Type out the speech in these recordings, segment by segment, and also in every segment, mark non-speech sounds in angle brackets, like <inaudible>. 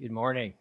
Good morning.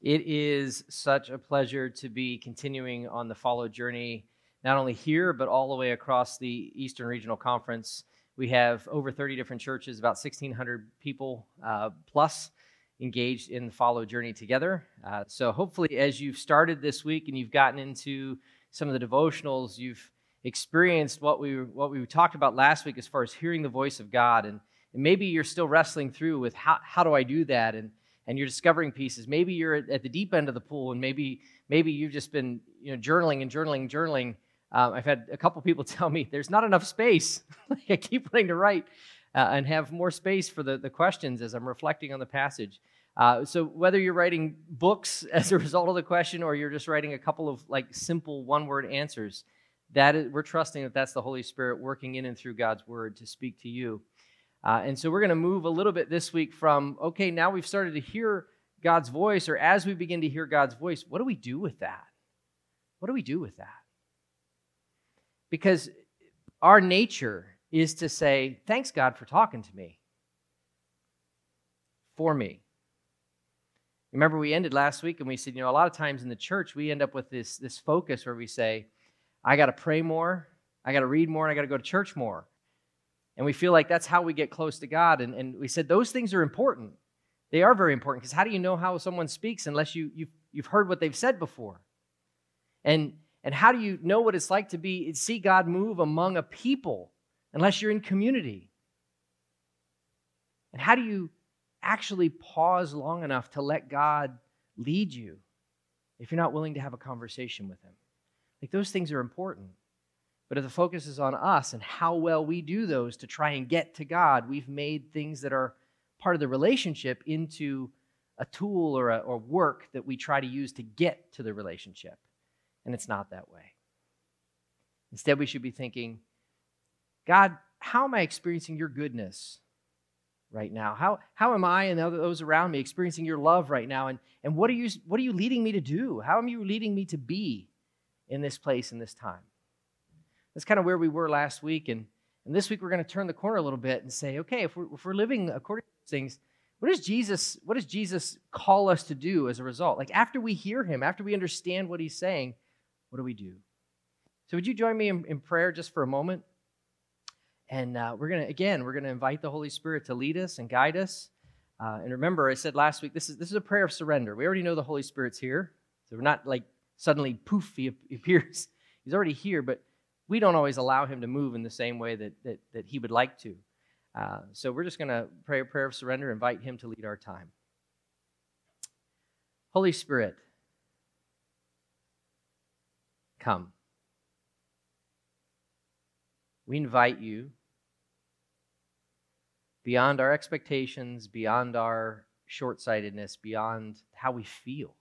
It is such a pleasure to be continuing on the follow journey, not only here, but all the way across the Eastern Regional Conference. We have over 30 different churches, about 1,600 people uh, plus engaged in the follow journey together. Uh, so, hopefully, as you've started this week and you've gotten into some of the devotionals, you've experienced what we what we talked about last week as far as hearing the voice of God and and maybe you're still wrestling through with how, how do I do that? And, and you're discovering pieces. Maybe you're at the deep end of the pool and maybe, maybe you've just been you know, journaling and journaling and journaling. Um, I've had a couple people <laughs> tell me there's not enough space. <laughs> I keep wanting to write uh, and have more space for the, the questions as I'm reflecting on the passage. Uh, so whether you're writing books <laughs> as a result of the question or you're just writing a couple of like simple one word answers, that is, we're trusting that that's the Holy Spirit working in and through God's word to speak to you. Uh, and so we're going to move a little bit this week from, okay, now we've started to hear God's voice, or as we begin to hear God's voice, what do we do with that? What do we do with that? Because our nature is to say, thanks, God, for talking to me, for me. Remember, we ended last week and we said, you know, a lot of times in the church, we end up with this, this focus where we say, I got to pray more, I got to read more, and I got to go to church more. And we feel like that's how we get close to God. And, and we said those things are important. They are very important because how do you know how someone speaks unless you, you've, you've heard what they've said before? And, and how do you know what it's like to be see God move among a people unless you're in community? And how do you actually pause long enough to let God lead you if you're not willing to have a conversation with Him? Like those things are important. But if the focus is on us and how well we do those to try and get to God, we've made things that are part of the relationship into a tool or, a, or work that we try to use to get to the relationship. And it's not that way. Instead, we should be thinking, God, how am I experiencing your goodness right now? How, how am I and those around me experiencing your love right now? And, and what, are you, what are you leading me to do? How am you leading me to be in this place in this time? That's kind of where we were last week. And, and this week we're going to turn the corner a little bit and say, okay, if we're, if we're living according to things, what does Jesus what does Jesus call us to do as a result? Like after we hear him, after we understand what he's saying, what do we do? So would you join me in, in prayer just for a moment? And uh, we're going to, again, we're going to invite the Holy Spirit to lead us and guide us. Uh, and remember, I said last week, this is, this is a prayer of surrender. We already know the Holy Spirit's here. So we're not like suddenly poof, he appears. <laughs> He's already here, but we don't always allow him to move in the same way that, that, that he would like to. Uh, so we're just going to pray a prayer of surrender, invite him to lead our time. Holy Spirit, come. We invite you beyond our expectations, beyond our short sightedness, beyond how we feel.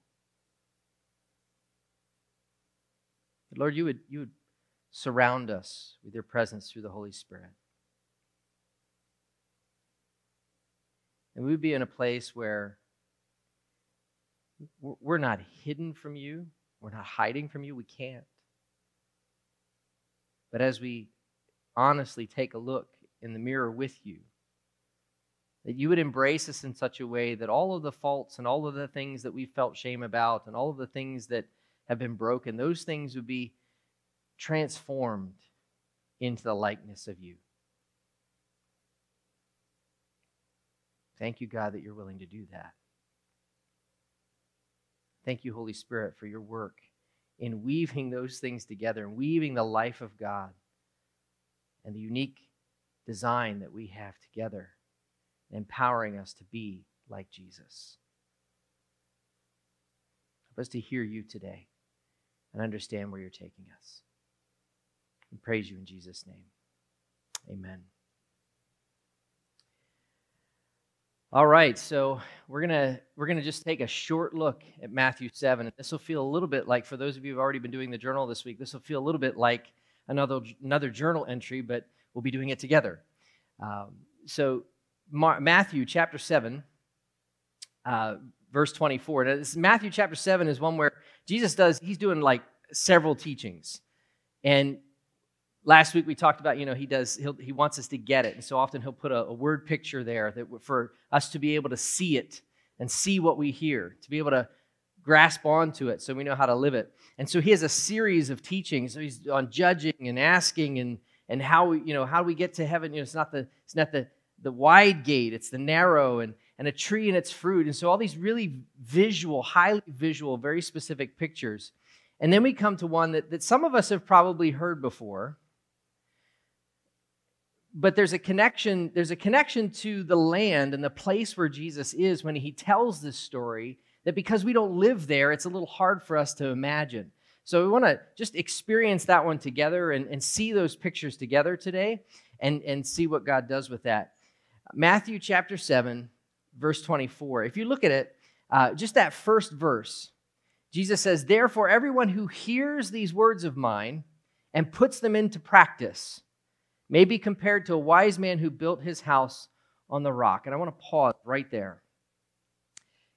Lord, you would, you would surround us with your presence through the Holy Spirit. And we would be in a place where we're not hidden from you, we're not hiding from you, we can't. But as we honestly take a look in the mirror with you, that you would embrace us in such a way that all of the faults and all of the things that we felt shame about and all of the things that have been broken, those things would be transformed into the likeness of you. Thank you, God, that you're willing to do that. Thank you, Holy Spirit, for your work in weaving those things together and weaving the life of God and the unique design that we have together, empowering us to be like Jesus. Help us to hear you today and understand where you're taking us. We praise you in Jesus' name. Amen. All right, so we're gonna we're gonna just take a short look at Matthew seven. This will feel a little bit like, for those of you who've already been doing the journal this week, this will feel a little bit like another another journal entry, but we'll be doing it together. Um, so Mar- Matthew chapter seven, uh, verse twenty four. This Matthew chapter seven is one where Jesus does he's doing like several teachings, and last week we talked about, you know, he does, he wants us to get it. And so often he'll put a, a word picture there that for us to be able to see it and see what we hear, to be able to grasp onto it so we know how to live it. And so he has a series of teachings. So he's on judging and asking and and how we, you know, how do we get to heaven? You know, it's not the it's not the the wide gate, it's the narrow and and a tree and its fruit. And so all these really visual, highly visual, very specific pictures. And then we come to one that, that some of us have probably heard before. But there's a connection, there's a connection to the land and the place where Jesus is when he tells this story that because we don't live there, it's a little hard for us to imagine. So we want to just experience that one together and, and see those pictures together today and, and see what God does with that. Matthew chapter 7, verse 24. If you look at it, uh, just that first verse, Jesus says, Therefore, everyone who hears these words of mine and puts them into practice may be compared to a wise man who built his house on the rock. And I want to pause right there.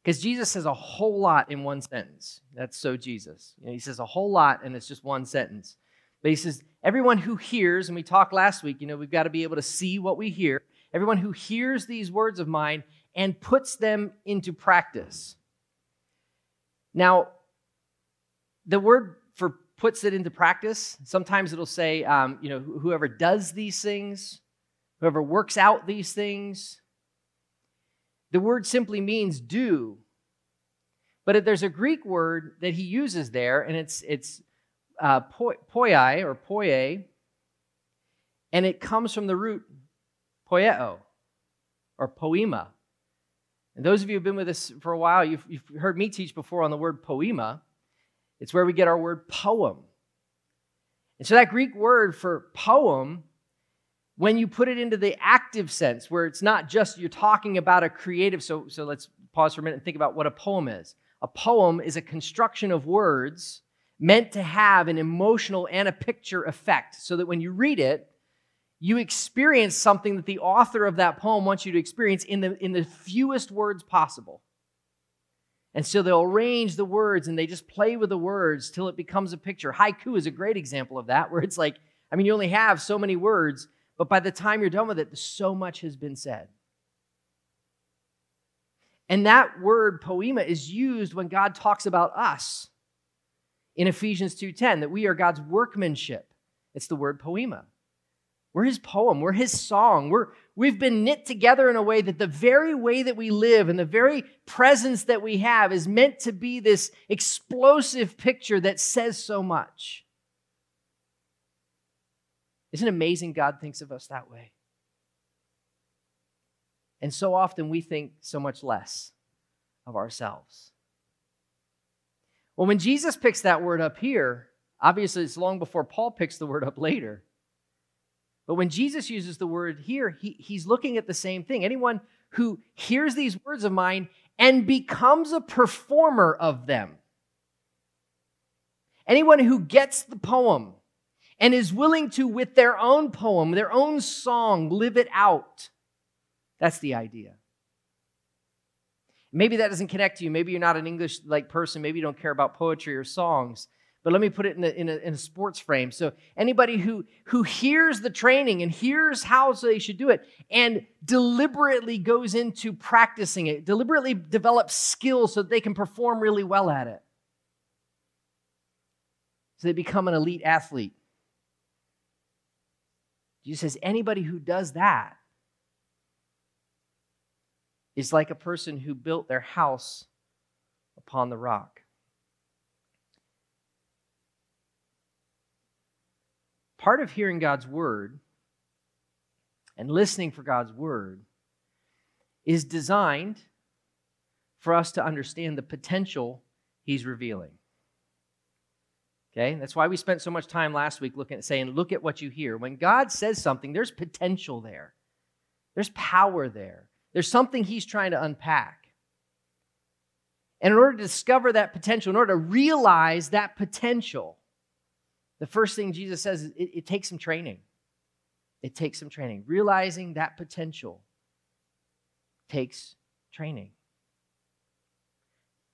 Because Jesus says a whole lot in one sentence. That's so Jesus. You know, he says a whole lot, and it's just one sentence. But he says, everyone who hears, and we talked last week, you know, we've got to be able to see what we hear. Everyone who hears these words of mine and puts them into practice. Now, the word puts it into practice, sometimes it'll say, um, you know, whoever does these things, whoever works out these things, the word simply means do. But there's a Greek word that he uses there, and it's, it's uh, or poie, and it comes from the root poieo or poema. And those of you who've been with us for a while, you've, you've heard me teach before on the word poema. It's where we get our word poem. And so that Greek word for poem when you put it into the active sense, where it's not just you're talking about a creative. So, so let's pause for a minute and think about what a poem is. A poem is a construction of words meant to have an emotional and a picture effect, so that when you read it, you experience something that the author of that poem wants you to experience in the, in the fewest words possible. And so they'll arrange the words and they just play with the words till it becomes a picture. Haiku is a great example of that, <laughs> where it's like, I mean, you only have so many words, but by the time you're done with it, so much has been said. And that word poema is used when God talks about us in Ephesians 2:10 that we are God's workmanship. It's the word poema. We're his poem, we're his song. We're we've been knit together in a way that the very way that we live and the very presence that we have is meant to be this explosive picture that says so much. Isn't it amazing God thinks of us that way? And so often we think so much less of ourselves. Well, when Jesus picks that word up here, obviously it's long before Paul picks the word up later. But when Jesus uses the word here, he, he's looking at the same thing. Anyone who hears these words of mine and becomes a performer of them, anyone who gets the poem and is willing to, with their own poem, their own song, live it out. That's the idea. Maybe that doesn't connect to you. Maybe you're not an English like person. Maybe you don't care about poetry or songs. But let me put it in a, in a, in a sports frame. So anybody who, who hears the training and hears how they should do it and deliberately goes into practicing it, deliberately develops skills so that they can perform really well at it. So they become an elite athlete. Jesus says anybody who does that is like a person who built their house upon the rock. Part of hearing God's word and listening for God's word is designed for us to understand the potential he's revealing. Okay? That's why we spent so much time last week looking at saying, look at what you hear. When God says something, there's potential there. There's power there. There's something he's trying to unpack. And in order to discover that potential, in order to realize that potential, the first thing Jesus says is it, it takes some training. It takes some training. Realizing that potential takes training.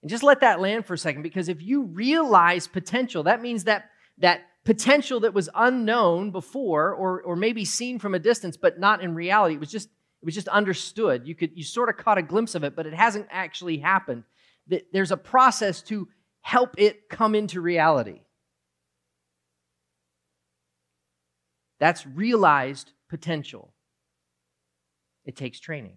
And just let that land for a second because if you realize potential, that means that that potential that was unknown before or, or maybe seen from a distance, but not in reality. It was just it was just understood. You could you sort of caught a glimpse of it, but it hasn't actually happened. That there's a process to help it come into reality. That's realized potential. It takes training.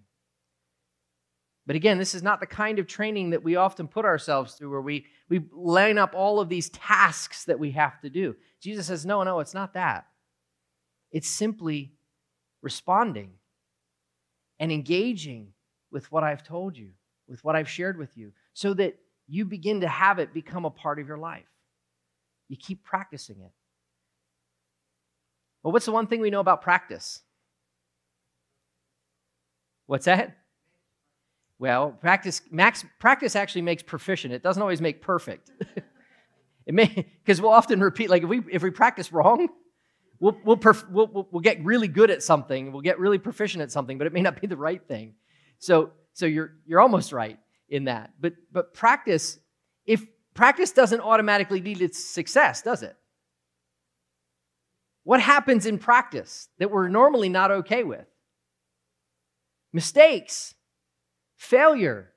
But again, this is not the kind of training that we often put ourselves through where we, we line up all of these tasks that we have to do. Jesus says, no, no, it's not that. It's simply responding and engaging with what I've told you, with what I've shared with you, so that you begin to have it become a part of your life. You keep practicing it. Well, what's the one thing we know about practice? What's that? Well, practice, max, practice actually makes proficient. It doesn't always make perfect. <laughs> it may because we'll often repeat. Like if we if we practice wrong, we'll we'll, perf, we'll we'll get really good at something. We'll get really proficient at something, but it may not be the right thing. So so you're you're almost right in that. But but practice, if practice doesn't automatically lead to success, does it? What happens in practice that we're normally not okay with? Mistakes failure.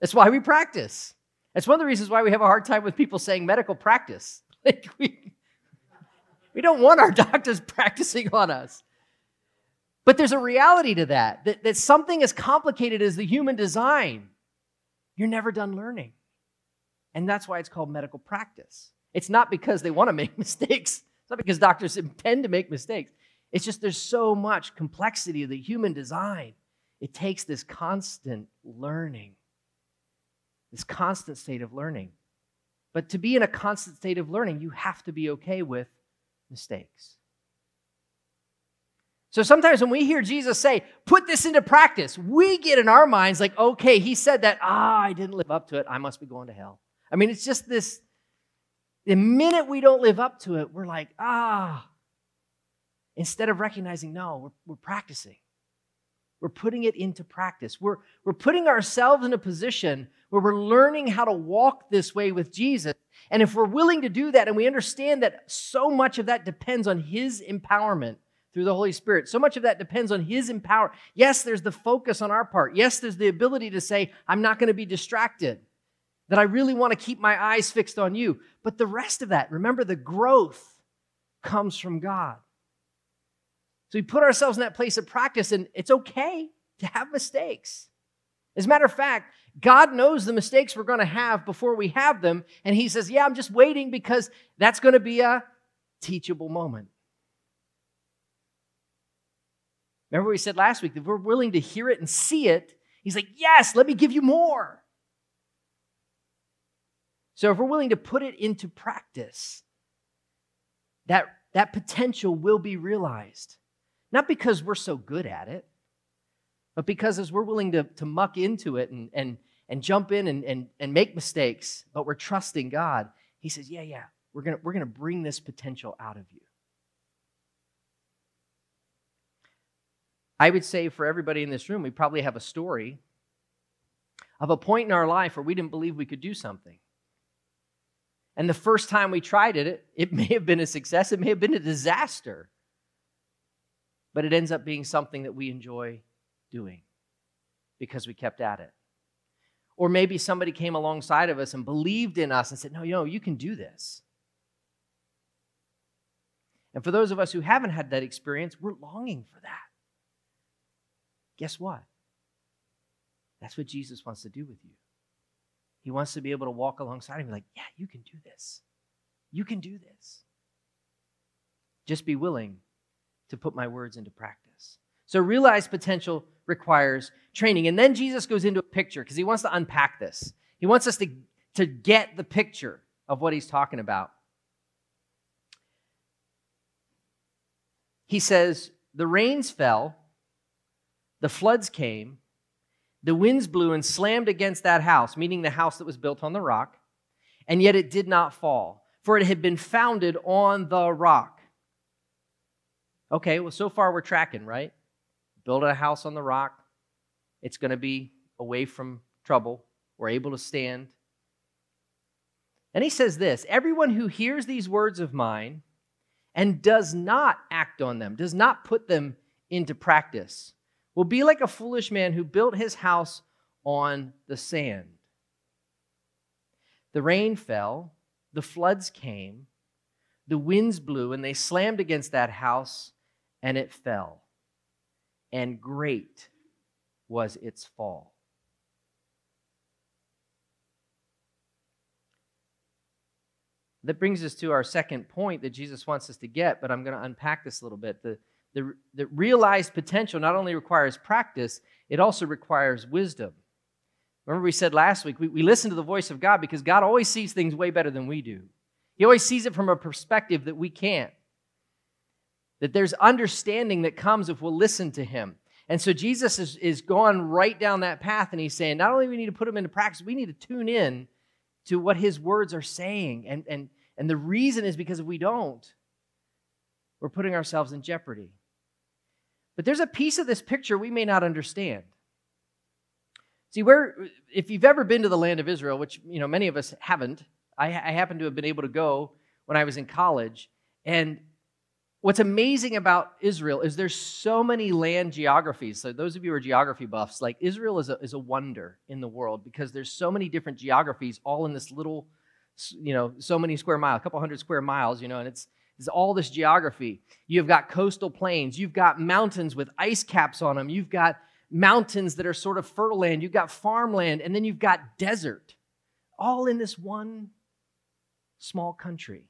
That's why we practice. That's one of the reasons why we have a hard time with people saying medical practice. <laughs> Like we, we don't want our <laughs> doctors practicing on us. But there's a reality to that, that, that something as complicated as the human design, you're never done learning. And that's why it's called medical practice. It's not because they want to make <laughs> mistakes, not because doctors <laughs> intend to make mistakes. It's just there's so much complexity of the human design it takes this constant learning, this constant state of learning. But to be in a constant state of learning, you have to be okay with mistakes. So sometimes when we hear Jesus say, put this into practice, we get in our minds like, okay, he said that, ah, I didn't live up to it. I must be going to hell. I mean, it's just this, the minute we don't live up to it, we're like, ah, instead of recognizing, no, we're, we're practicing. We're putting it into practice. We're, we're putting ourselves in a position where we're learning how to walk this way with Jesus. And if we're willing to do that and we understand that so much of that depends on His empowerment through the Holy Spirit, so much of that depends on His empower. Yes, there's the focus on our part. Yes, there's the ability to say, I'm not going to be distracted, that I really want to keep my eyes fixed on you. But the rest of that, remember, the growth comes from God. So we put ourselves in that place of practice, and it's okay to have mistakes. As a matter of fact, God knows the mistakes we're going to have before we have them. And He says, Yeah, I'm just waiting because that's going to be a teachable moment. Remember what we said last week that if we're willing to hear it and see it, He's like, Yes, let me give you more. So if we're willing to put it into practice, that, that potential will be realized. Not because we're so good at it, but because as we're willing to, to muck into it and, and, and jump in and, and, and make mistakes, but we're trusting God, He says, Yeah, yeah, we're going we're going to bring this potential out of you. I would say for everybody in this room, we probably have a story of a point in our life where we didn't believe we could do something. And the first time we tried it, it <laughs> may have been a success, it may have been a disaster but it ends up being something that we enjoy doing because we kept at it. Or maybe somebody came alongside of us and believed in us and said, No, you know, you can do this. And for those of us who haven't had that experience, we're longing for that. Guess what? That's what Jesus wants to do with you. He wants to be able to walk alongside and be like, Yeah, you can do this. You can do this. Just be willing to put my words into practice. So, realized potential requires training. And then Jesus goes into a picture because he wants to unpack this. He wants us to, to get the picture of what he's talking about. He says, The rains fell, the floods came, the winds blew and slammed against that house, meaning the house that was built on the rock, and yet it did not fall, for it had been founded on the rock. Okay, well, so far we're tracking, right? Build a house on the rock. It's going to be away from trouble. We're able to stand. And he says this Everyone who hears these words of mine and does not act on them, does not put them into practice, will be like a foolish man who built his house on the sand. The rain fell, the floods came, the winds blew, and they slammed against that house, and it fell. And great was its fall. That brings us to our second point that Jesus wants us to get, but I'm going to unpack this a little bit. The, the, the realized potential not only requires practice, it also requires wisdom. Remember, we said last week, we, we listen to the voice of God because God always sees things way better than we do. He always sees it from a perspective that we can't. That there's understanding that comes if we'll listen to Him. And so Jesus is, is going right down that path, and He's saying, not only do we need to put them into practice, we need to tune in to what His words are saying. And, and, and the reason is because if we don't, we're putting ourselves in jeopardy. But there's a piece of this picture we may not understand. See, where if you've ever been to the land of Israel, which you know many of us haven't, I, I happen to have been able to go when I was in college. And what's amazing about Israel is there's so many land geographies. So those of you who are geography buffs, like Israel is a, is a wonder in the world because there's so many different geographies all in this little, you know, so many square miles, a couple hundred square miles, you know, and it's it's all this geography. You've got coastal plains, you've got mountains with ice caps on them, you've got mountains that are sort of fertile land, you've got farmland, and then you've got desert, all in this one small country.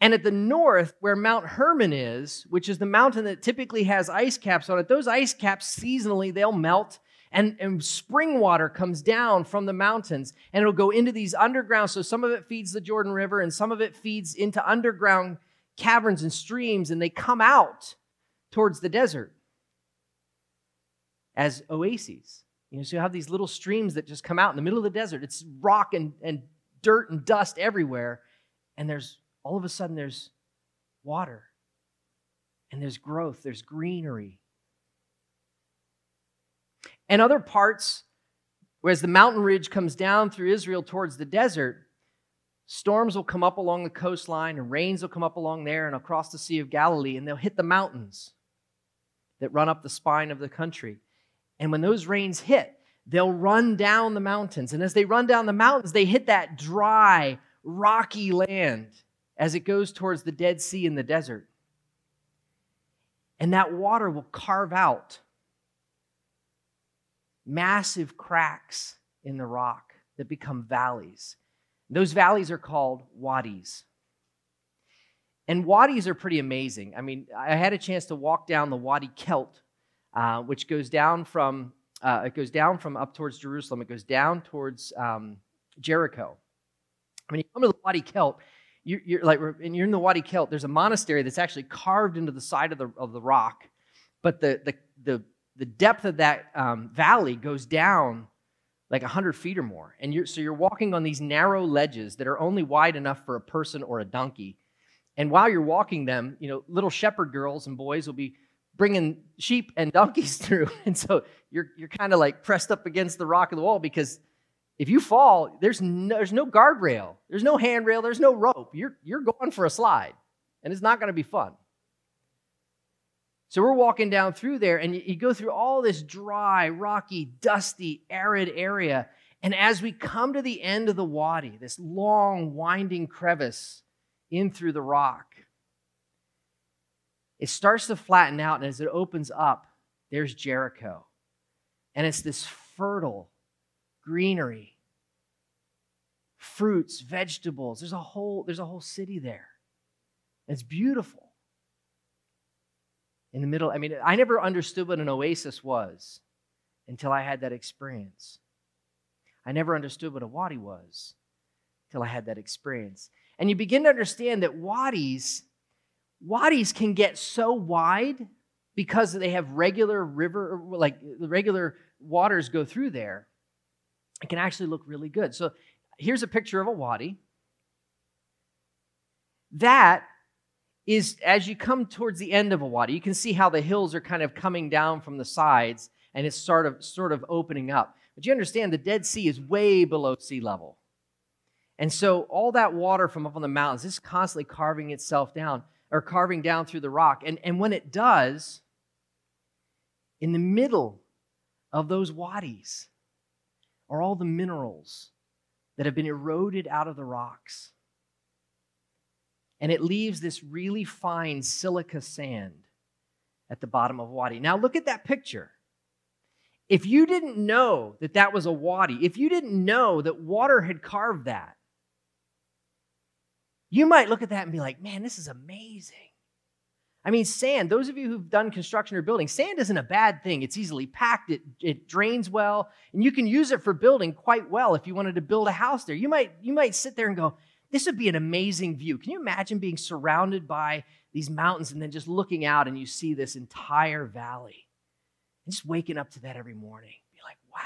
And at the north, where Mount Hermon is, which is the mountain that typically has ice caps on it, those ice caps seasonally they'll melt and, and spring water comes down from the mountains and it'll go into these underground. So some of it feeds the Jordan River and some of it feeds into underground caverns and streams and they come out towards the desert as oases. You know, so you have these little streams that just come out in the middle of the desert. It's rock and, and dirt and dust everywhere. And there's all of a sudden there's water. And there's growth, there's greenery. And other parts, whereas the mountain ridge comes down through Israel towards the desert, storms will come up along the coastline and rains will come up along there and across the Sea of Galilee, and they'll hit the mountains that run up the spine of the country. And when those rains hit, they'll run down the mountains. And as they run down the mountains, they hit that dry, rocky land as it goes towards the Dead Sea in the desert. And that water will carve out massive cracks in the rock that become valleys. Those valleys are called wadis. And wadis are pretty amazing. I mean, I had a chance to walk down the Wadi Kelt uh, which goes down from uh, it goes down from up towards Jerusalem. It goes down towards um, Jericho. When you come to the Wadi Kelt, you're, you're, like, and you're in the Wadi Kelt. There's a monastery that's actually carved into the side of the of the rock, but the the the, the depth of that um, valley goes down like 100 feet or more. And you're, so you're walking on these narrow ledges that are only wide enough for a person or a donkey. And while you're walking them, you know, little shepherd girls and boys will be bringing sheep and donkeys <laughs> through. And so you're, you're kind of like pressed up against the rock of the wall because if you fall, there's no, there's no guardrail, there's no handrail, there's no rope. You're, you're going for a slide, and it's not going to be fun. So we're walking down through there, and you, go through all this dry, rocky, dusty, arid area. And as we come to the end of the wadi, this long, winding crevice in through the rock, it starts to flatten out, and as it opens up, there's Jericho. And it's this fertile greenery, fruits, vegetables. There's a whole, there's a whole city there. It's beautiful. In the middle, I mean, I never understood what an oasis was until I had that experience. I never understood what a wadi was until I had that experience. And you begin to understand that wadis wadis can get so wide because they have regular river, like the regular waters go through there. It can actually look really good. So here's a picture of a wadi. That is, as you come towards the end of a wadi, you can see how the hills are kind of coming down from the sides and it's sort of, sort of opening up. But you understand the Dead Sea is way below sea level. And so all that water from up on the mountains is constantly carving itself down or carving down through the rock. And, and when it does, in the middle of those wadis are all the minerals that have been eroded out of the rocks. And it leaves this really fine silica sand at the bottom of wadi. Now, look at that picture. If you didn't know that that was a wadi, if you didn't know that water had carved that, you might look at that and be like, man, this is amazing. I mean, sand, those of you who've done construction or building, sand isn't a bad thing. It's easily packed, it, it drains well, and you can use it for building quite well if you wanted to build a house there. You might, you might sit there and go, this would be an amazing view. Can you imagine being surrounded by these mountains and then just looking out and you see this entire valley? And just waking up to that every morning, be like, wow,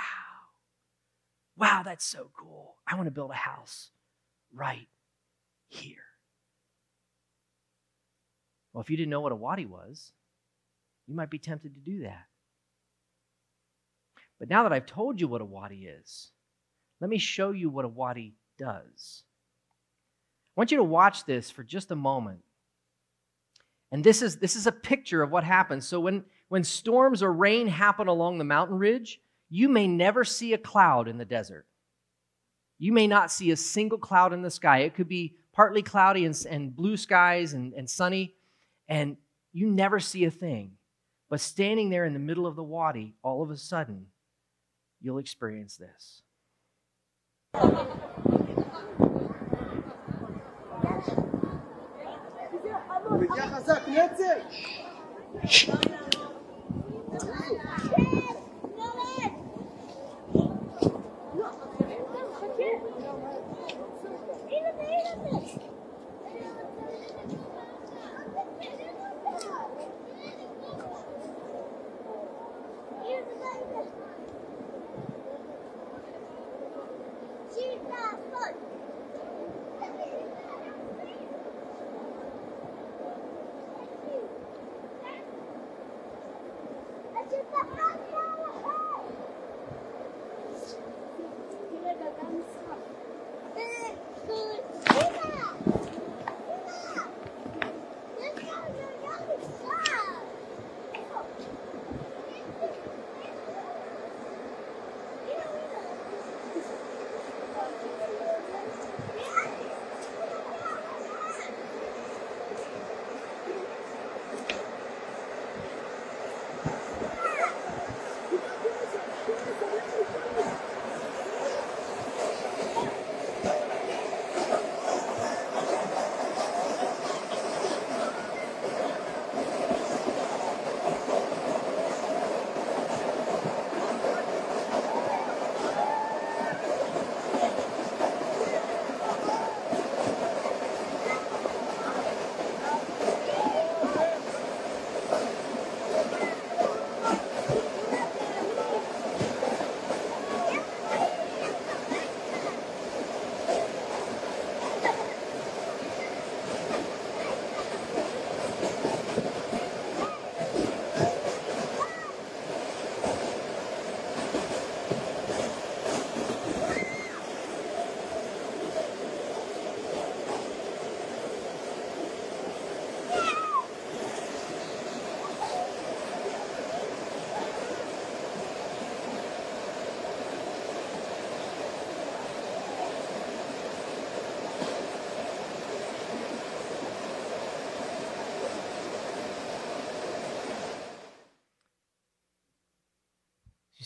wow, that's so cool. I want to build a house right here. Well, if you didn't know what a wadi was, you might be tempted to do that. But now that I've told you what a wadi is, let me show you what a wadi does. I want you to watch this for just a moment. And this is, this is a picture of what happens. So, when, when storms or rain happen along the mountain ridge, you may never see a cloud in the desert. You may not see a single cloud in the sky. It could be partly cloudy and, and blue skies and, and sunny, and you never see a thing. But standing there in the middle of the wadi, all of a sudden, you'll experience this. That's it.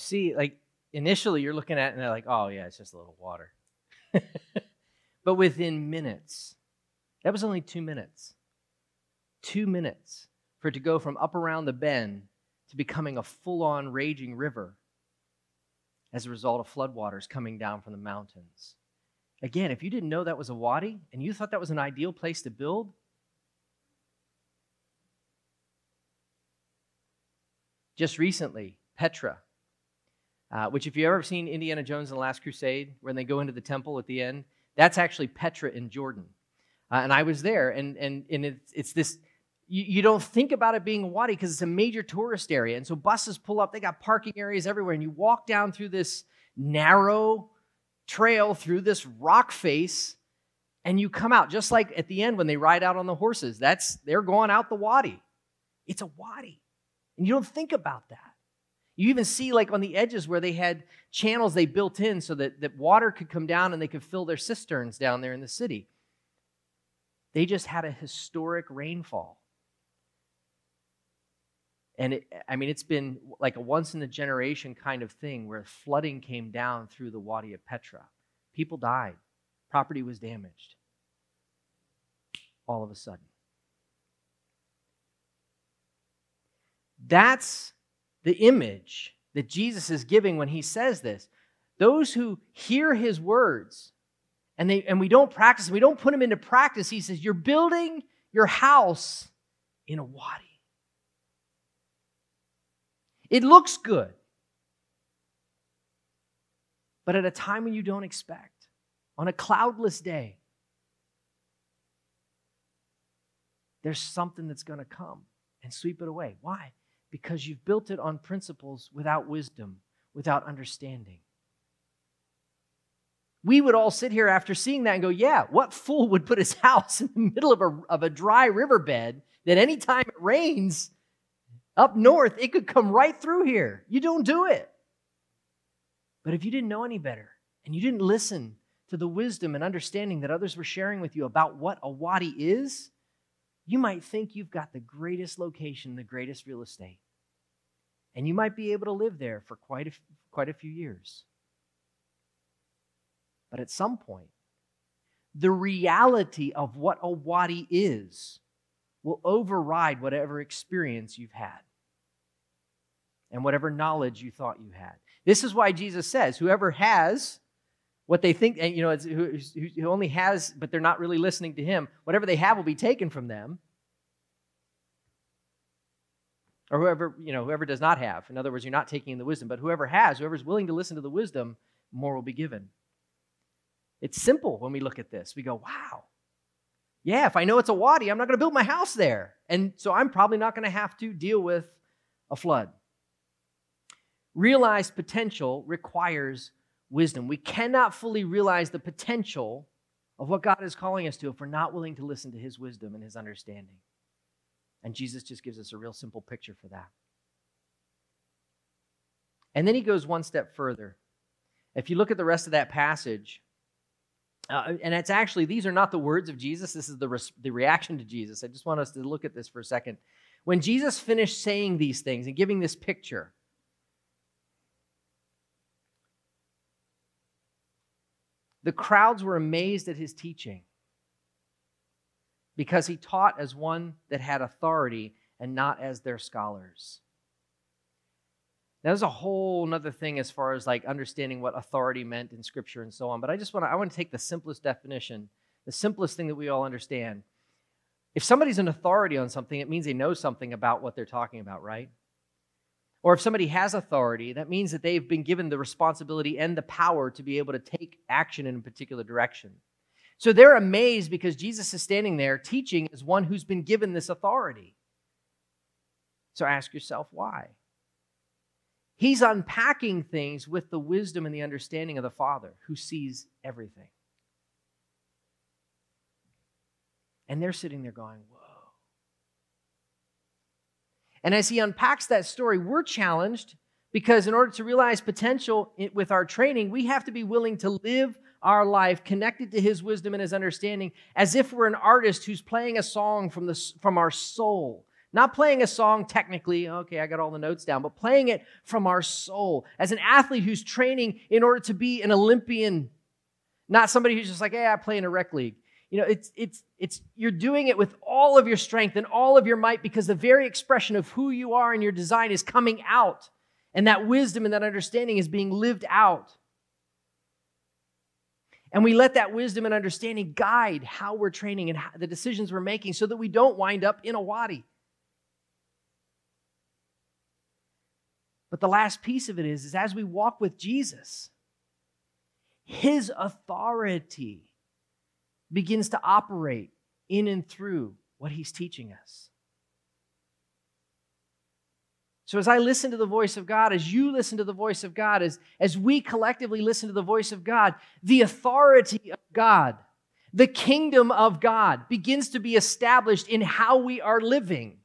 See, like initially you're looking at it and they're like, oh, yeah, it's just a little water. <laughs> but within minutes, that was only two minutes. Two minutes for it to go from up around the bend to becoming a full on raging river as a result of floodwaters coming down from the mountains. Again, if you didn't know that was a wadi and you thought that was an ideal place to build, just recently, Petra, uh, which, if you've ever seen Indiana Jones and the Last Crusade, when they go into the temple at the end, that's actually Petra in Jordan. Uh, and I was there, and, and, and it's, it's this, you, you don't think about it being a wadi because it's a major tourist area. And so buses pull up, they got parking areas everywhere, and you walk down through this narrow trail through this rock face and you come out just like at the end when they ride out on the horses. That's they're going out the wadi. It's a wadi. And you don't think about that. You even see like on the edges where they had channels they built in so that, that water could come down and they could fill their cisterns down there in the city. They just had a historic rainfall. And it, I mean, it's been like a once in a generation kind of thing where flooding came down through the Wadi of Petra. People died, property was damaged. All of a sudden. That's the image that Jesus is giving when he says this. Those who hear his words and, they, and we don't practice, we don't put them into practice, he says, You're building your house in a wadi. It looks good, but at a time when you don't expect, on a cloudless day, there's something that's going to come and sweep it away. Why? Because you've built it on principles without wisdom, without understanding. We would all sit here after seeing that and go, Yeah, what fool would put his <laughs> house in the middle of a, of a dry riverbed that anytime it rains up north, it could come right through here? You don't do it. But if you didn't know any better and you didn't listen to the wisdom and understanding that others were sharing with you about what a wadi is, you might think you've got the greatest location, the greatest real estate. And you might be able to live there for quite a, quite a few years. But at some point, the reality of what a wadi is will override whatever experience you've had and whatever knowledge you thought you had. This is why Jesus says, whoever has what they think, and you know, who, who only has, but they're not really listening to him, whatever they have will be taken from them or whoever you know whoever does not have. In other words you're not taking in the wisdom but whoever has whoever's willing to listen to the wisdom more will be given. It's simple when we look at this. We go wow. Yeah if i know it's a wadi i'm not going to build my house there. And so i'm probably not going to have to deal with a flood. Realized potential requires wisdom. We cannot fully realize the potential of what god is calling us to if we're not willing to listen to his wisdom and his understanding and Jesus just gives us a real simple picture for that. And then he goes one step further. If you look at the rest of that passage, uh, and it's actually, these are not the words of Jesus, this is the, the reaction to Jesus. I just want us to look at this for a second. When Jesus finished saying these things and giving this picture, the crowds were amazed at his teaching because he taught as one that had authority and not as their scholars. Now, there's a whole other thing as far as like understanding what authority meant in Scripture and so on. But I just want to I want to take the simplest definition, the simplest thing that we all understand. If somebody's an authority on something, it means they know something about what they're talking about, right? Or if somebody has authority, that means that they've been given the responsibility and the power to be able to take action in a particular direction. So they're amazed because Jesus is standing there teaching as one who's been given this authority. So ask yourself why. He's unpacking things with the wisdom and the understanding of the Father who sees everything. And they're sitting there going, Whoa. And as he unpacks that story, we're challenged because in order to realize potential with our training, we have to be willing to live our life connected to his wisdom and his understanding as if we're an artist who's playing a song from, the, from our soul. Not playing a song technically, okay, I got all the notes down, but playing it from our soul. As an athlete who's training in order to be an Olympian, not somebody who's just like, hey, I play in a rec league. You know, it's, it's, it's, you're doing it with all of your strength and all of your might because the very expression of who you are and your design is coming out. And that wisdom and that understanding is being lived out. And we let that wisdom and understanding guide how we're training and the decisions we're making so that we don't wind up in a wadi. But the last piece of it is, is as we walk with Jesus, his authority begins to operate in and through what he's teaching us. So, as I listen to the voice of God, as you listen to the voice of God, as, as we collectively listen to the voice of God, the authority of God, the kingdom of God begins to be established in how we are living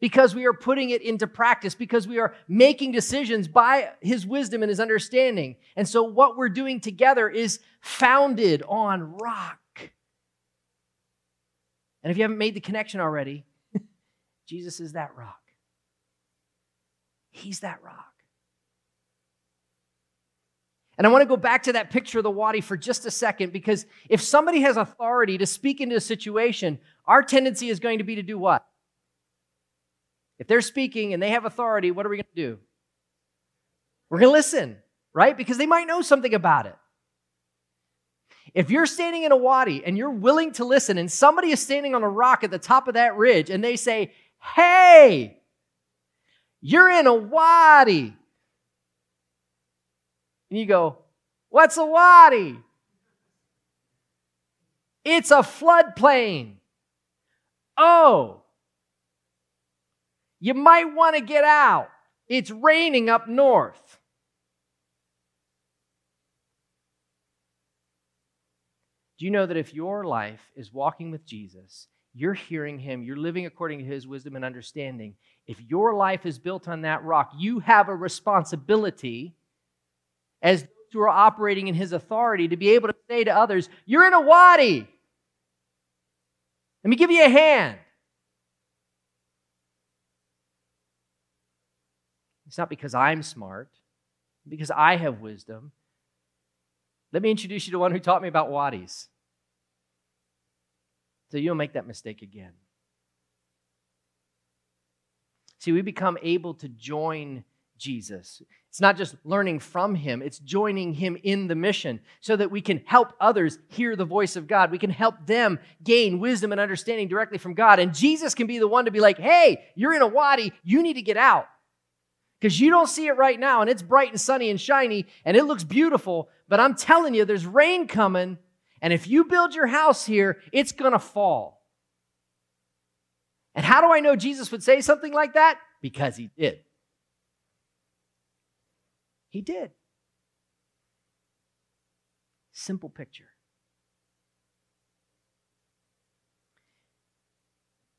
because we are putting it into practice, because we are making decisions by His wisdom and His understanding. And so, what we're doing together is founded on rock. And if you haven't made the connection already, <laughs> Jesus is that rock. He's that rock. And I want to go back to that picture of the wadi for just a second because if somebody has authority to speak into a situation, our tendency is going to be to do what? If they're speaking and they have authority, what are we going to do? We're going to listen, right? Because they might know something about it. If you're standing in a wadi and you're willing to listen, and somebody is standing on a rock at the top of that ridge and they say, Hey, you're in a wadi. And you go, What's a wadi? It's a floodplain. Oh, you might want to get out. It's raining up north. Do you know that if your life is walking with Jesus, you're hearing him, you're living according to his wisdom and understanding, if your life is built on that rock, you have a responsibility as those who are operating in his authority to be able to say to others, You're in a wadi. Let me give you a hand. It's not because I'm smart, because I have wisdom. Let me introduce you to one who taught me about wadis. So you don't make that mistake again. See, we become able to join Jesus. It's not just learning from him, it's joining him in the mission so that we can help others hear the voice of God. We can help them gain wisdom and understanding directly from God. And Jesus can be the one to be like, hey, you're in a wadi, you need to get out because you don't see it right now and it's bright and sunny and shiny and it looks beautiful. But I'm telling you, there's rain coming. And if you build your house here, it's to fall. And how do I know Jesus would say something like that? Because he did. He did. Simple picture.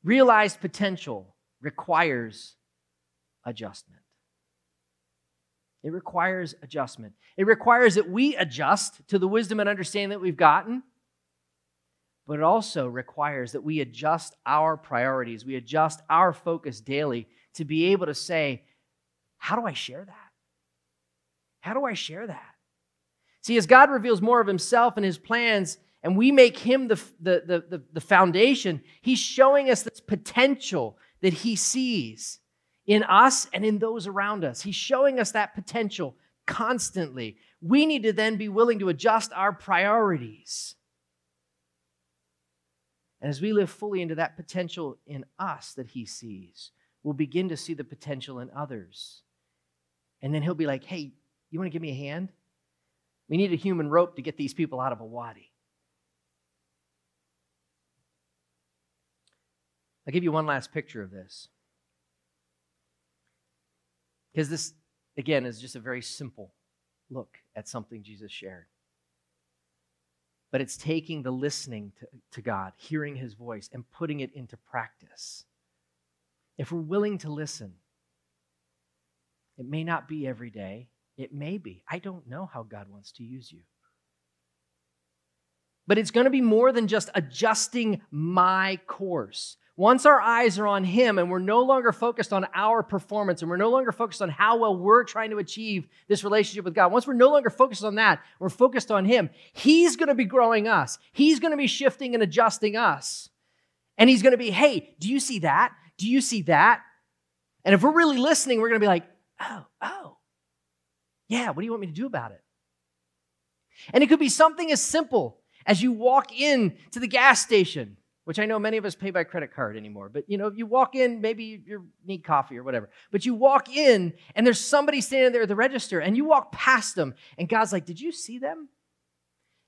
Realized potential requires adjustment. It requires adjustment. It requires that we adjust to the wisdom and understanding that we've gotten, but it also requires that we adjust our priorities, we adjust our focus daily to be able to say, How do I share that? How do I share that? See, as God reveals more of Himself and His plans, and we make Him the, the, the, the, foundation, He's showing us this potential that He sees in us and in those around us. He's showing us that potential constantly. We need to then be willing to adjust our priorities. And as we live fully into that potential in us that He sees, we'll begin to see the potential in others. And then He'll be like, hey, you want to give me a hand? We need a human rope to get these people out of a wadi. I'll give you one last picture of this. Because this, again, is just a very simple look at something Jesus shared. But it's taking the listening to, to God, hearing his voice, and putting it into practice. If we're willing to listen, it may not be every day, it may be. I don't know how God wants to use you. But it's going to be more than just adjusting my course. Once our eyes are on Him and we're no longer focused on our performance and we're no longer focused on how well we're trying to achieve this relationship with God, once we're no longer focused on that, we're focused on Him, He's going to be growing us. He's going to be shifting and adjusting us. And He's going to be, hey, do you see that? Do you see that? And if we're really listening, we're going to be like, oh, oh, yeah, what do you want me to do about it? And it could be something as simple as you walk in to the gas station which I know many of us pay by credit card anymore. But you know, you walk in, maybe you need coffee or whatever. But you walk in and there's somebody standing there at the register, and you walk past them, and God's like, "Did you see them?"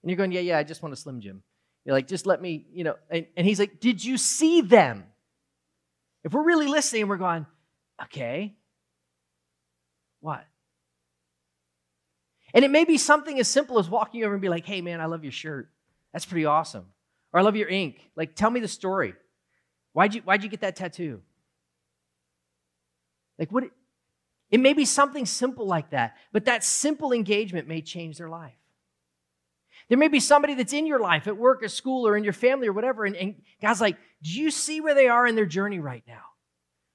And you're going, "Yeah, yeah, I just want a Slim Jim." You're like, "Just let me," you know. And, and He's like, "Did you see them?" If we're really listening, we're going, "Okay, What? And it may be something as simple as walking over and be like, hey, man, I love your shirt. That's pretty awesome. Or I love your ink. Like, tell me the story. Why'd you, why'd you get that tattoo? Like, what? It, it may be something simple like that, but that simple engagement may change their life. There may be somebody that's in your life at work, at school, or in your family, or whatever, and, and God's like, Do you see where they are in their journey right now?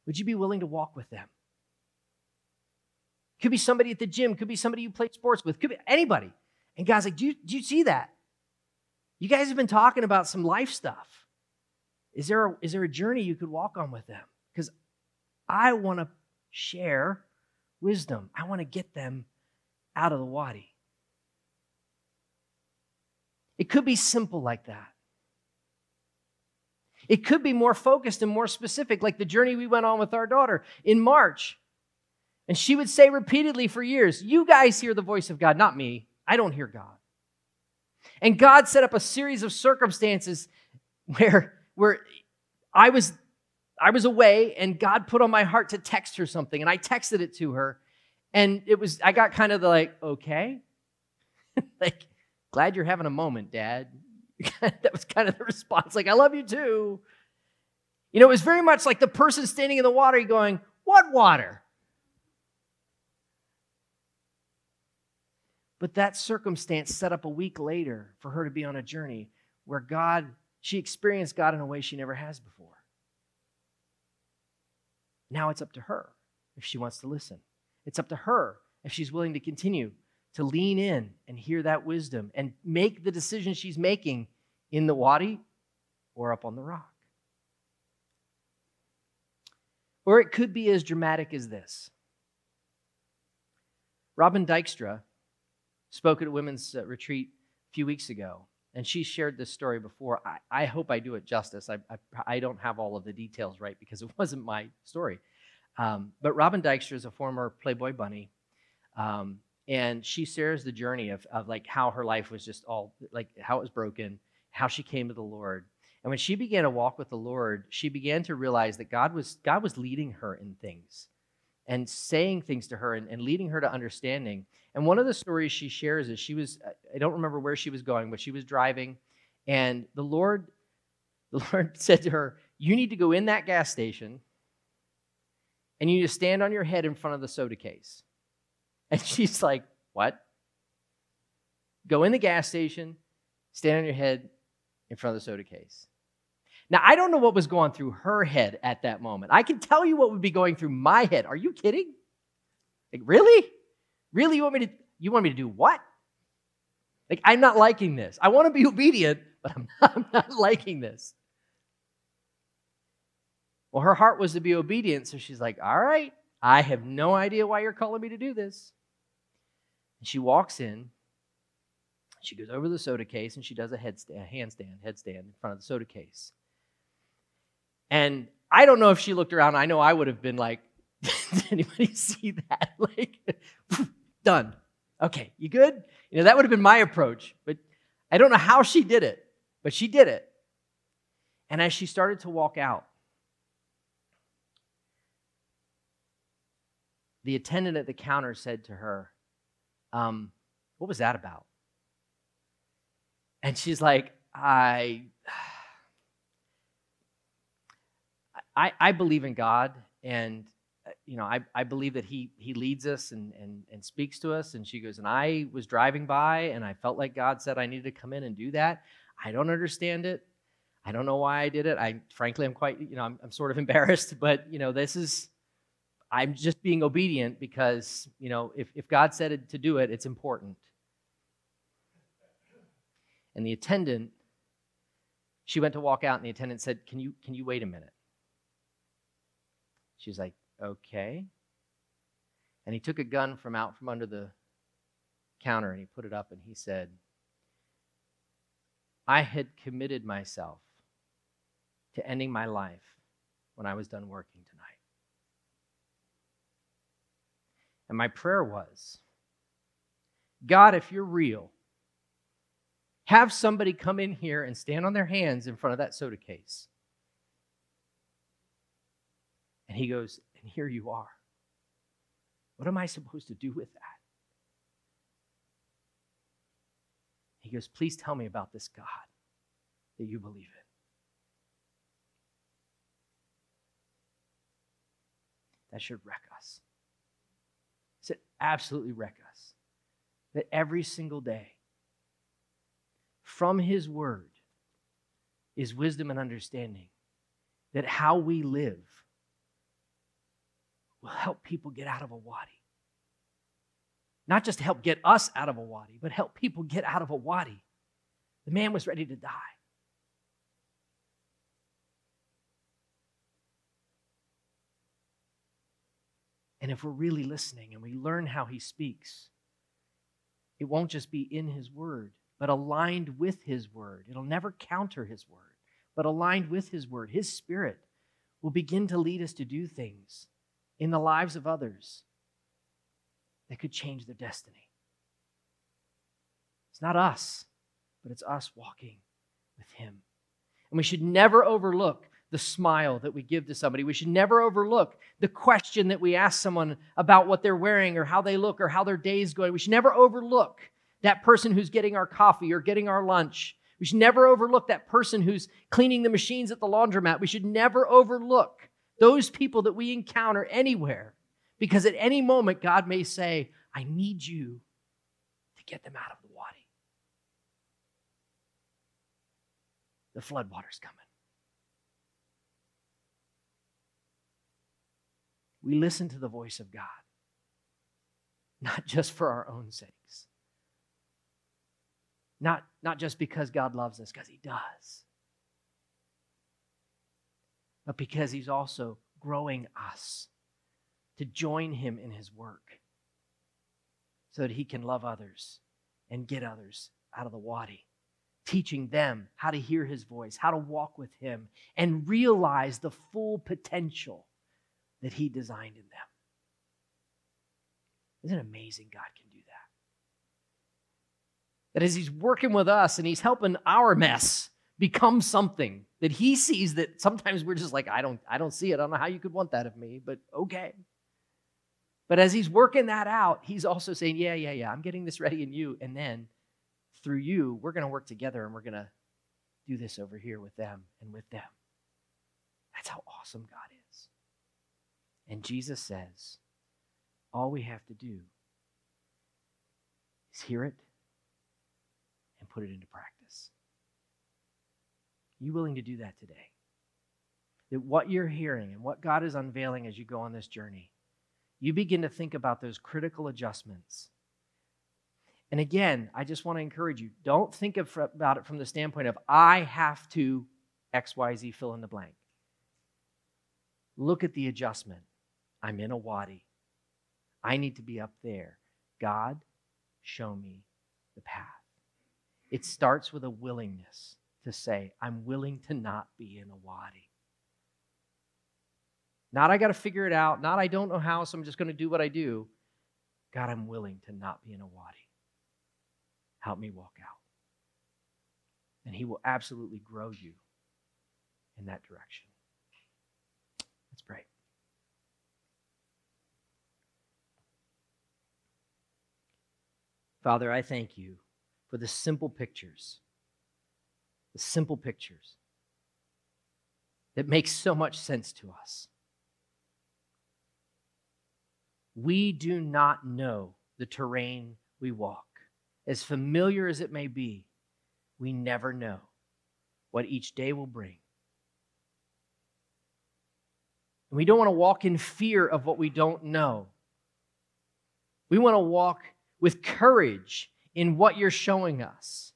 Would you be willing to walk with them? Could be somebody at the gym, could be somebody you play sports with, could be anybody. And God's like, Do you, do you see that? You guys have been talking about some life stuff. Is there a, is there a journey you could walk on with them? Because I want to share wisdom. I want to get them out of the wadi. It could be simple like that. It could be more focused and more specific, like the journey we went on with our daughter in March. And she would say repeatedly for years, You guys hear the voice of God, not me. I don't hear God. And God set up a series of circumstances where, where I was I was away and God put on my heart to text her something. And I texted it to her. And it was I got kind of the like okay. <laughs> Like glad you're having a moment dad. <laughs> That was kind of the response. Like I love you too. You know it was very much like the person standing in the wadi going what wadi but that circumstance set up a week later for her to be on a journey where God she experienced God in a way she never has before now it's up to her if she wants to listen. It's up to her if she's willing to continue to lean in and hear that wisdom and make the decision she's making in the wadi or up on the rock. Or it could be as dramatic as this. Robin Dykstra spoke at a women's uh, retreat a few weeks ago, and she shared this story before. I, I hope I do it justice. I, I, I, don't have all of the details right because it <laughs> wasn't my story. Um, but Robin Dykstra is a former Playboy bunny. Um, and she shares the journey of, of like how her life was just all like how it was broken, how she came to the Lord. And when she began to walk with the Lord, she began to realize that God was God was leading her in things and saying things to her and, and leading her to understanding. And one of the stories she shares is she was, I don't remember where she was going, but she was driving, and the Lord, <laughs> the Lord said to her, You need to go in that gas station, and you need to stand on your head in front of the soda case. <laughs> And she's like, What? Go in the gas station, stand on your head in front of the soda case. Now, I don't know what was going through her head at that moment. I can tell you what would be going through my head. Are you kidding? Like, really? Really? You want me to you want me to do what? Like, I'm not liking this. I want to be obedient, but I'm not, I'm not liking this. Well, her heart was to be obedient, so she's like, All right, I have no idea why you're calling me to do this. And she walks in, she goes over the soda case, and she does a headstand, handstand, headstand in front of the soda case. And I don't know if she looked around. I know I would have been like, <laughs> did anybody <laughs> see that? <laughs> Like, done. Okay, you good? You know, that would have been my approach. But I don't know how she did it, but she did it. And as she started to walk out, the attendant at the counter said to her, um, What was that about? And she's like, I I, I believe in God, and uh, you know, I, I believe that he he leads us and, and and speaks to us. And she goes, and I was driving by, and I felt like God said I needed to come in and do that. I don't understand it. I don't know why I did it. I frankly, I'm quite, you know, I'm, I'm sort of <laughs> embarrassed, but you know, this is, I'm just being obedient because, you know, if, if God said it, to do it, it's important. And the attendant, she went to walk out, and the attendant said, "Can you can you wait a minute?" She's like, okay. And he took a gun from out from under the counter and he put it up and he said, I had committed myself to ending my life when I was done working tonight. And my prayer was God, if you're real, have somebody come in here and stand on their hands in front of that soda case and he goes, And here you are. What am I supposed to do with that? He goes, Please tell me about this God that you believe in. That should wreck us. It should absolutely wreck us. That every single day, from His Word, is wisdom and understanding. That how we live will help people get out of a wadi. Not just help get us out of a wadi, but help people get out of a wadi. The man was ready to die. And if we're really listening and we learn how he speaks, it won't just be in his word, but aligned with his word. It'll never counter his word, but aligned with his word. His spirit will begin to lead us to do things in the lives of others that could change their destiny. It's not us, but it's us walking with him. And we should never overlook the smile that we give to somebody. We should never overlook the question that we ask someone about what they're wearing or how they look or how their day is going. We should never overlook that person who's getting our coffee or getting our lunch. We should never overlook that person who's cleaning the machines at the laundromat. We should never overlook those people that we encounter anywhere because at any moment, God may say, I need you to get them out of the wadi. The floodwater's coming. we listen to the voice of God, not just for our own sakes, not, not just because God loves us, because He does, but because He's also growing us to join Him in His work so that He can love others and get others out of the wadi teaching them how to hear his voice, how to walk with him, and realize the full potential that He designed in them. Isn't it amazing God can do that? That as He's working with us and He's helping our mess become something that He sees that sometimes we're just like, I don't, I don't see it. I don't know how you could want that of me, but okay. But as He's working that out, He's also saying, Yeah, yeah, yeah, I'm getting this ready in you. And then through you, we're going to work together and we're going to do this over here with them and with them. That's how awesome God is. And Jesus says, all we have to do is hear it and put it into practice. You willing to do that today? That what you're hearing and what God is unveiling as you go on this journey, you begin to think about those critical adjustments. And again, I just want to encourage you don't think of, about it from the standpoint of, I have to XYZ fill in the blank. Look at the adjustment. I'm in a wadi. I need to be up there. God, show me the path. It starts with a willingness to say, I'm willing to not be in a wadi. Not I got to figure it out. Not I don't know how, so I'm just going to do what I do. God, I'm willing to not be in a wadi. Help me walk out. And He will absolutely grow you in that direction. Let's pray. Father, I thank you for the simple pictures, the simple pictures that make so much sense to us. We do not know the terrain we walk. As familiar as it may be, we never know what each day will bring. And we don't want to walk in fear of what we don't know. We want to walk with courage in what you're showing us,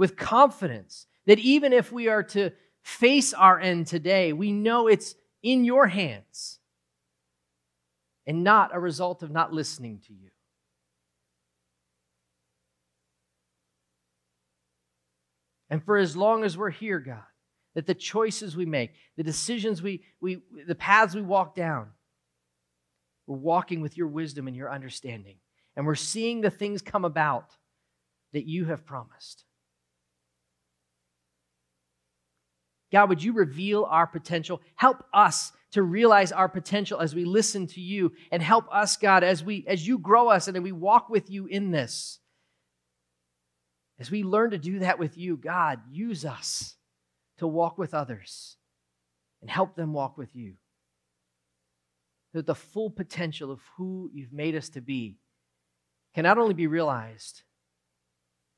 with confidence that even if we are to face our end today, we know it's in your hands and not a result of not listening to you. And for as long as we're here, God, that the choices we make, the decisions we, we the paths we walk down, we're walking with your wisdom and your understanding and we're seeing the things come about that you have promised. God, would you reveal our potential? Help us to realize our potential as we listen to you and help us, God, as we as you grow us and we walk with you in this. As we learn to do that with you, God, use us to walk with others and help them walk with you. That the full potential of who you've made us to be can not only be realized,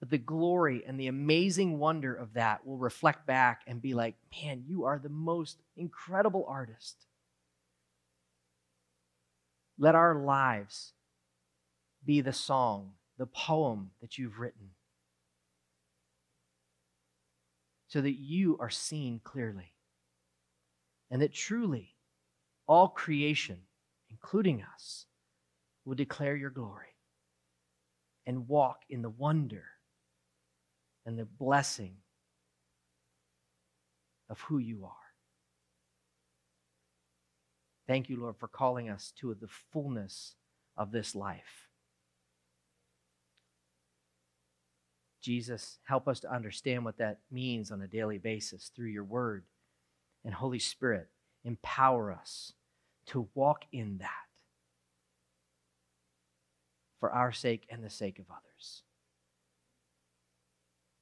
but the glory and the amazing wonder of that will reflect back and be like, man, you are the most incredible artist. Let our lives be the song, the poem that you've written, so that you are seen clearly, and that truly all creation, including us, will declare your glory and walk in the wonder and the blessing of who you are. Thank you, Lord, for calling us to the fullness of this life. Jesus, help us to understand what that means on a daily basis through your word. And Holy Spirit, empower us to walk in that for our sake and the sake of others.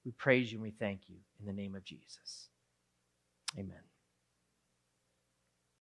We praise you and we thank you in the name of Jesus. Amen.